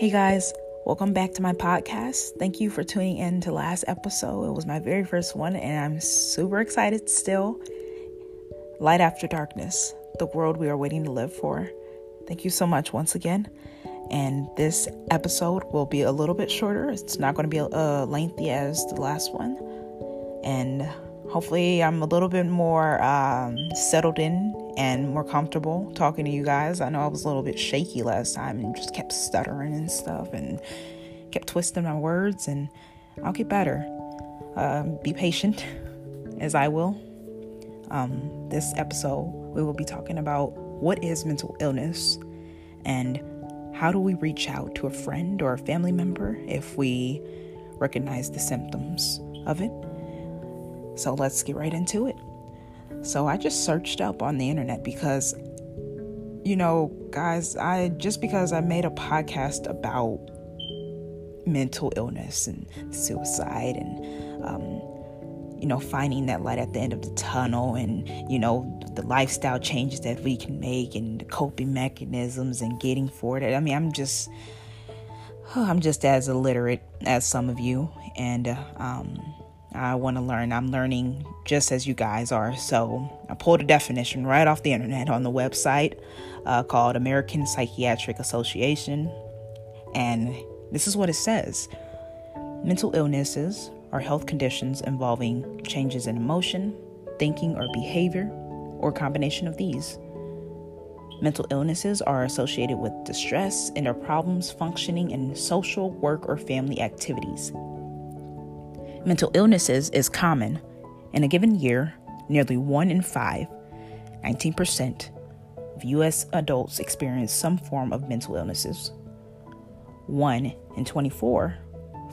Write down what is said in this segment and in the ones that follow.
Hey guys, welcome back to my podcast. Thank you for tuning in to last episode. It was my very first one, and I'm super excited still. Light after darkness, the world we are waiting to live for. Thank you so much once again. And this episode will be a little bit shorter. It's not going to be uh, lengthy as the last one. And hopefully, I'm a little bit more um, settled in and more comfortable talking to you guys. I know I was a little bit shaky last time and just kept stuttering and stuff and kept twisting my words, and I'll get better. Uh, be patient, as I will. Um, this episode, we will be talking about what is mental illness and how do we reach out to a friend or a family member if we recognize the symptoms of it. So let's get right into it. So I just searched up on the internet because, you know, guys, I just because I made a podcast about mental illness and suicide and, um, you know, finding that light at the end of the tunnel and, you know, the lifestyle changes that we can make and the coping mechanisms and getting for it. I mean, I'm just, I'm just as illiterate as some of you. And, uh, um, I want to learn. I'm learning just as you guys are. So I pulled a definition right off the internet on the website uh, called American Psychiatric Association. And this is what it says Mental illnesses are health conditions involving changes in emotion, thinking, or behavior, or combination of these. Mental illnesses are associated with distress and are problems functioning in social, work, or family activities. Mental illnesses is common. In a given year, nearly one in five, 19%, of U.S. adults experience some form of mental illnesses. One in 24,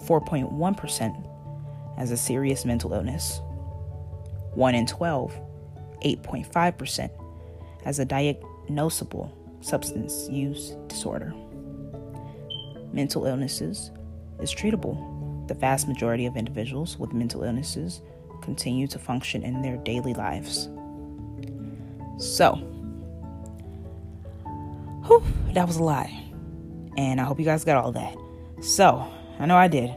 4.1%, has a serious mental illness. One in 12, 8.5%, has a diagnosable substance use disorder. Mental illnesses is treatable the vast majority of individuals with mental illnesses continue to function in their daily lives. So, whew, that was a lot. And I hope you guys got all that. So, I know I did.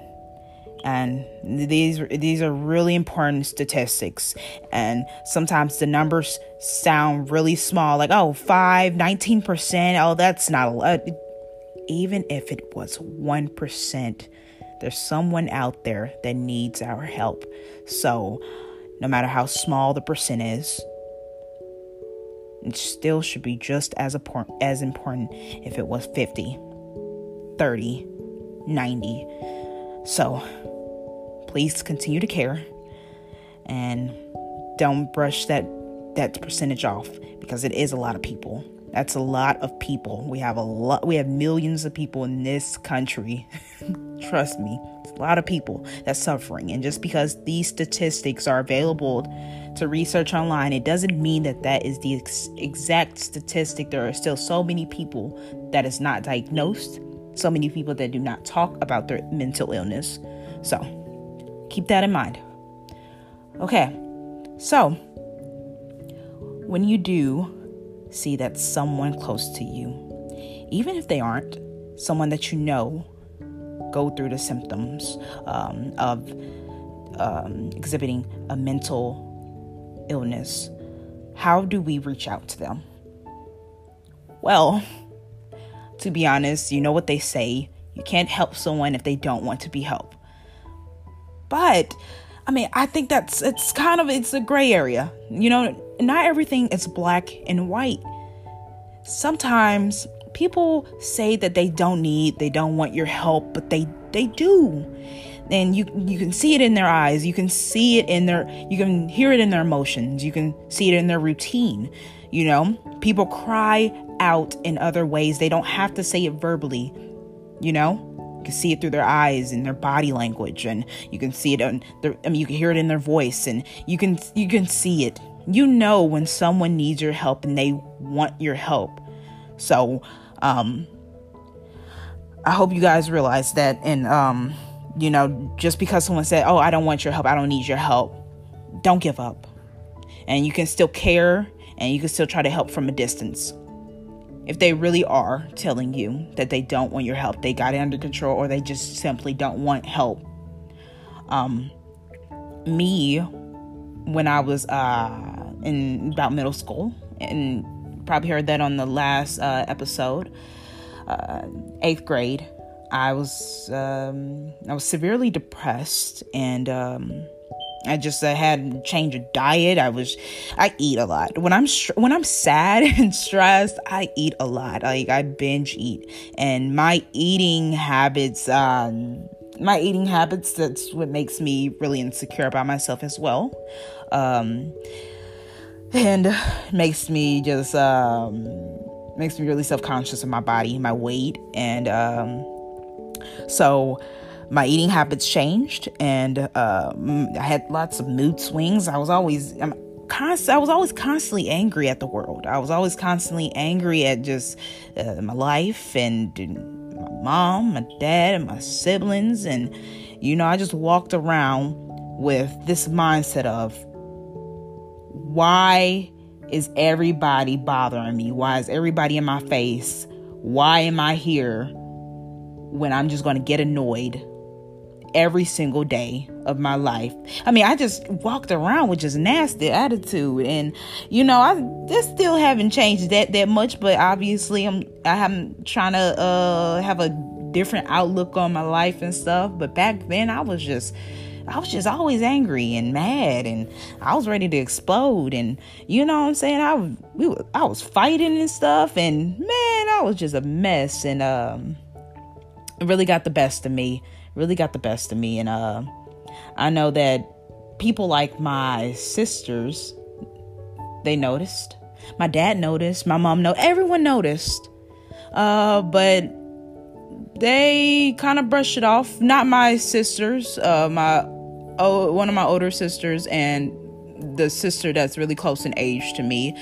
And these these are really important statistics. And sometimes the numbers sound really small, like, oh, 5, 19%. Oh, that's not a lot. Even if it was 1%, there's someone out there that needs our help. So, no matter how small the percent is, it still should be just as important as important if it was 50, 30, 90. So, please continue to care and don't brush that that percentage off because it is a lot of people. That's a lot of people. We have a lot we have millions of people in this country. Trust me. A lot of people that's suffering and just because these statistics are available to research online, it doesn't mean that that is the ex- exact statistic. There are still so many people that is not diagnosed, so many people that do not talk about their mental illness. So, keep that in mind. Okay. So, when you do see that someone close to you, even if they aren't, someone that you know, go through the symptoms um, of um, exhibiting a mental illness, how do we reach out to them? Well, to be honest, you know what they say you can't help someone if they don't want to be helped. But I mean, I think that's it's kind of it's a gray area. You know, not everything is black and white. Sometimes people say that they don't need, they don't want your help, but they they do. And you you can see it in their eyes, you can see it in their you can hear it in their emotions, you can see it in their routine. You know, people cry out in other ways. They don't have to say it verbally. You know, you can see it through their eyes and their body language, and you can see it on their. I mean, you can hear it in their voice, and you can you can see it. You know when someone needs your help and they want your help. So, um, I hope you guys realize that. And um, you know, just because someone said, "Oh, I don't want your help. I don't need your help," don't give up. And you can still care, and you can still try to help from a distance. if they really are telling you that they don't want your help, they got it under control, or they just simply don't want help. Um, me, when I was uh, in about middle school, and probably heard that on the last uh, episode, uh, eighth grade, I was um, I was severely depressed and. Um, I just I had change of diet. I was I eat a lot. When I'm when I'm sad and stressed, I eat a lot. Like I binge eat. And my eating habits um my eating habits that's what makes me really insecure about myself as well. Um and makes me just um makes me really self-conscious of my body, my weight and um so my eating habits changed and uh, I had lots of mood swings. I was always I'm I was always constantly angry at the world. I was always constantly angry at just uh, my life and, and my mom, my dad, and my siblings and you know, I just walked around with this mindset of why is everybody bothering me? Why is everybody in my face? Why am I here when I'm just going to get annoyed every single day of my life. I mean, I just walked around with just nasty attitude, and you know, I just still haven't changed that that much. But obviously, I'm I'm trying to uh, have a different outlook on my life and stuff. But back then, I was just. I was just always angry and mad, and I was ready to explode. And you know what I'm saying? I we were, I was fighting and stuff, and man, I was just a mess. And um, really got the best of me really got the best of me. And uh, I know that people like my sisters, they noticed. My dad noticed. My mom know. Everyone noticed. Uh, but they kind of brushed it off. Not my sisters. Uh, my oh, one of my older sisters and the sister that's really close in age to me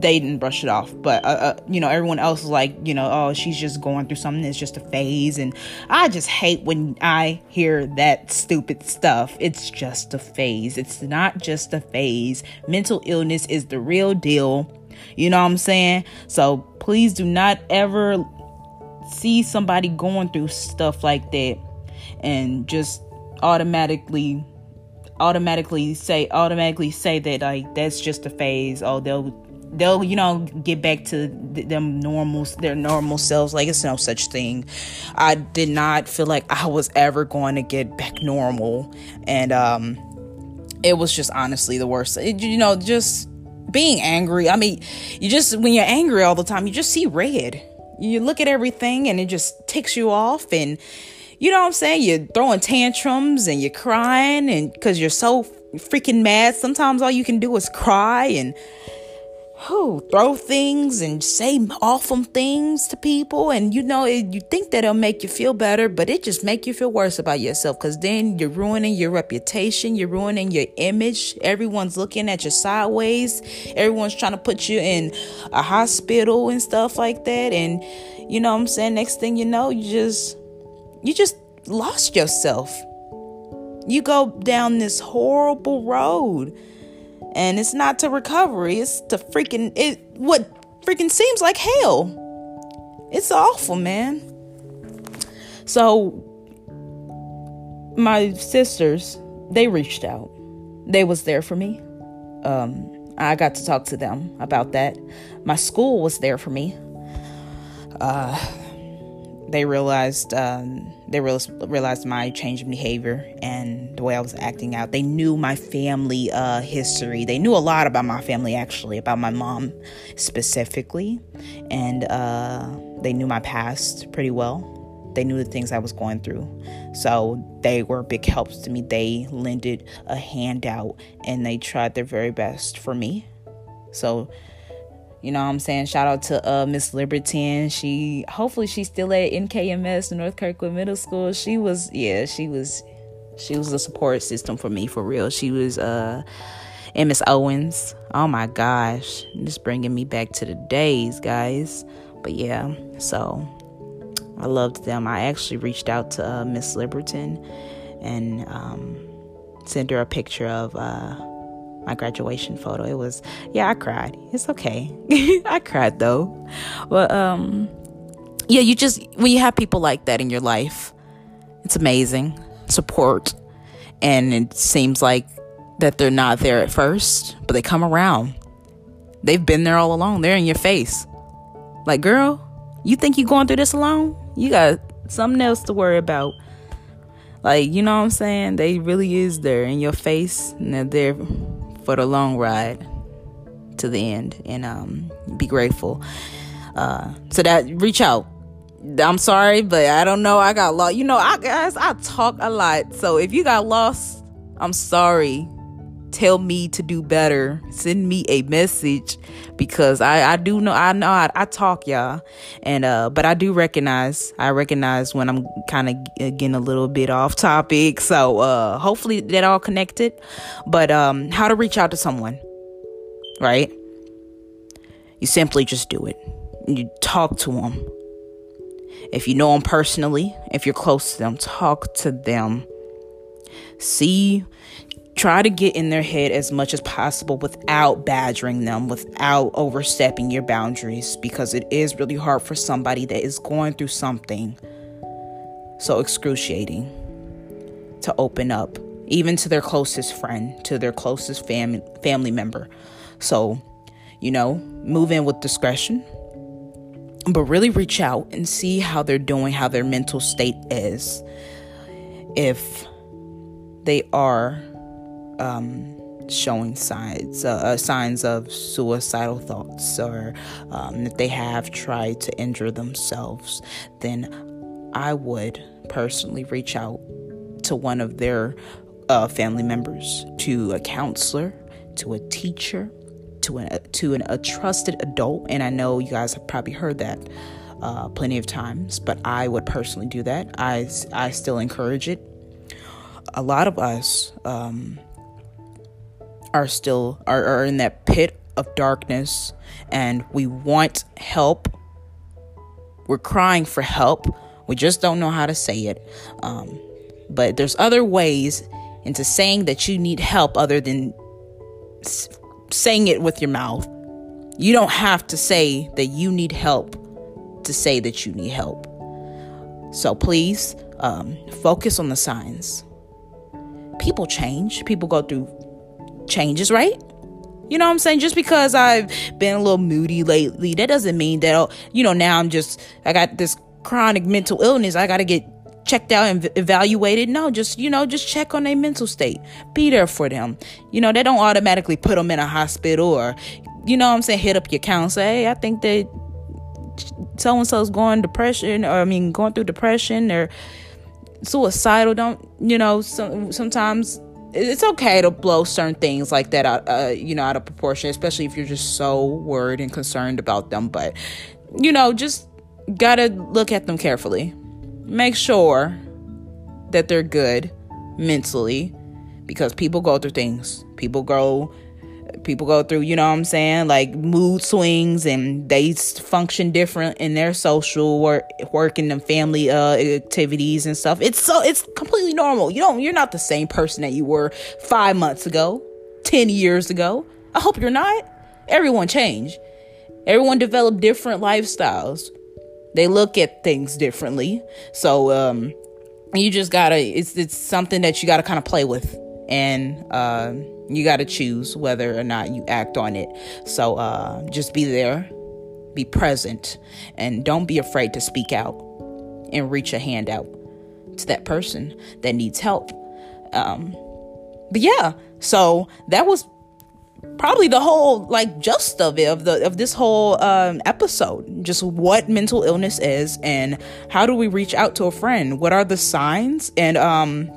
they didn't brush it off. But uh, uh, you know everyone else is like you know oh she's just going through something. It's just a phase. And i just hate when i hear that stupid stuff. It's just a phase. It's not just a phase. Mental illness is the real deal. You know what i'm saying? So please do not ever see somebody going through stuff like that and just automatically automatically say automatically say that like that's just a phase. Oh they'll they'll you know get back to them normal their normal selves. Like it's no such thing. I did not feel like i was ever going to get back normal. And um it was just honestly the worst. It, you know just being angry. I mean you just when you're angry all the time you just see red you look at everything and it just ticks you off and you know what i'm saying? You're throwing tantrums and you're crying and because you're so freaking mad. Sometimes all you can do is cry and who throw things and say awful things to people. And you know it, you think that it'll make you feel better but it just make you feel worse about yourself because then you're ruining your reputation. You're ruining your image. Everyone's looking at you sideways. Everyone's trying to put you in a hospital and stuff like that. And you know what i'm saying? Next thing you know you just you just lost yourself. You go down this horrible road and it's not to recovery it's to freaking it what freaking seems like hell. It's awful man. So my sisters they reached out. They was there for me. Um, i got to talk to them about that. My school was there for me. Uh, they realized um, they realized, realized my change in behavior and the way I was acting out. They knew my family uh, history. They knew a lot about my family, actually, about my mom specifically, and uh, they knew my past pretty well. They knew the things I was going through, so they were big helps to me. They lended a hand out and they tried their very best for me. So you know what I'm saying? Shout out to uh, Miss Liberton. She hopefully she's still at NKMS North Kirkwood Middle School. She was yeah, she was she was a support system for me for real. She was uh and Miss Owens. Oh my gosh. Just bringing me back to the days, guys. But yeah, so I loved them. I actually reached out to uh, Miss Liberton and um, sent her a picture of uh, my graduation photo. It was, yeah, I cried. It's okay. I cried though. But, um, yeah, you just, when you have people like that in your life, it's amazing. Support. And it seems like that they're not there at first, but they come around. They've been there all along. They're in your face. Like, girl, you think you're going through this alone? You got something else to worry about. Like, you know what I'm saying? They really is there in your face and they're there for the long ride to the end and um, be grateful. Uh, so that reach out. I'm sorry, but I don't know. I got lost. You know, I guys, I talk a lot. So if you got lost, I'm sorry tell me to do better. Send me a message because i i do know i know i, I talk y'all. And uh but i do recognize i recognize when i'm kind of getting a little bit off topic. So uh hopefully that all connected. But um how to reach out to someone right? You simply just do it. You talk to them if you know them personally if you're close to them talk to them. See try to get in their head as much as possible without badgering them, without overstepping your boundaries, because it is really hard for somebody that is going through something so excruciating to open up, even to their closest friend, to their closest family family member. So, you know, move in with discretion, but really reach out and see how they're doing, how their mental state is. If they are um, showing signs uh, uh, signs of suicidal thoughts or um, they have tried to injure themselves, then I would personally reach out to one of their uh, family members, to a counselor, to a teacher, to a to an, a trusted adult. And I know you guys have probably heard that uh, plenty of times, but I would personally do that. I I still encourage it. A lot of us. Um, are still are, are in that pit of darkness and we want help. We're crying for help. We just don't know how to say it. Um, but there's other ways into saying that you need help other than s- saying it with your mouth. You don't have to say that you need help to say that you need help. So please um, focus on the signs. People change. People go through changes, right? You know what I'm saying? Just because I've been a little moody lately, that doesn't mean that, oh, you know, now I'm just, I got this chronic mental illness. I got to get checked out and evaluated. No, just, you know, just check on their mental state. Be there for them. You know, they don't automatically put them in a hospital or, you know what I'm saying, hit up your counselor. Hey, I think that so and so's going depression or, I mean, going through depression or suicidal. Don't, you know, some, sometimes it's okay to blow certain things like that out, uh, you know, out of proportion, especially if you're just so worried and concerned about them. But, you know, just gotta look at them carefully. Make sure that they're good mentally because people go through things. People go people go through, you know what I'm saying, like mood swings and they function different in their social work, work and family uh, activities and stuff. It's so it's completely normal. You don't you're not the same person that you were 5 months ago, 10 years ago. I hope you're not. Everyone changed. Everyone developed different lifestyles. They look at things differently. So um you just got to it's it's something that you got to kind of play with and uh you got to choose whether or not you act on it. So uh, just be there, be present, and don't be afraid to speak out and reach a hand out to that person that needs help. Um, but yeah, so that was probably the whole like just of it of the of this whole um episode just what mental illness is and how do we reach out to a friend what are the signs and um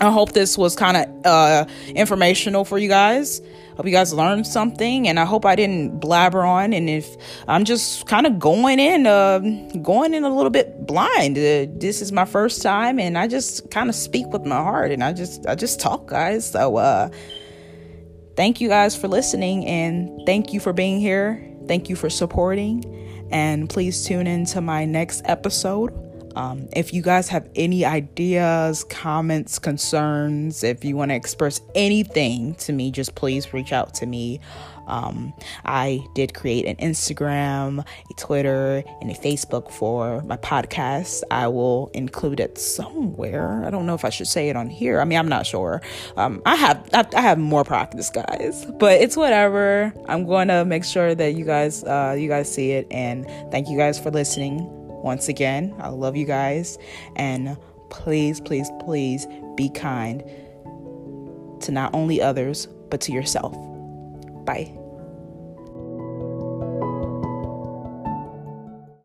I hope this was kind of uh, informational for you guys. Hope you guys learned something, and I hope I didn't blabber on. And if I'm just kind of going in, uh, going in a little bit blind. Uh, this is my first time, and I just kind of speak with my heart, and I just I just talk, guys. So uh, thank you guys for listening, and thank you for being here. Thank you for supporting, and please tune in to my next episode Um, if you guys have any ideas, comments, concerns, if you want to express anything to me, just please reach out to me. Um, I did create an Instagram, a Twitter, and a Facebook for my podcast. I will include it somewhere. I don't know if I should say it on here. I mean, I'm not sure. Um, I have I, I, have more practice, guys, but it's whatever. I'm going to make sure that you guys uh, you guys see it, and thank you guys for listening. Once again, I love you guys, and please, please, please be kind to not only others but to yourself. Bye.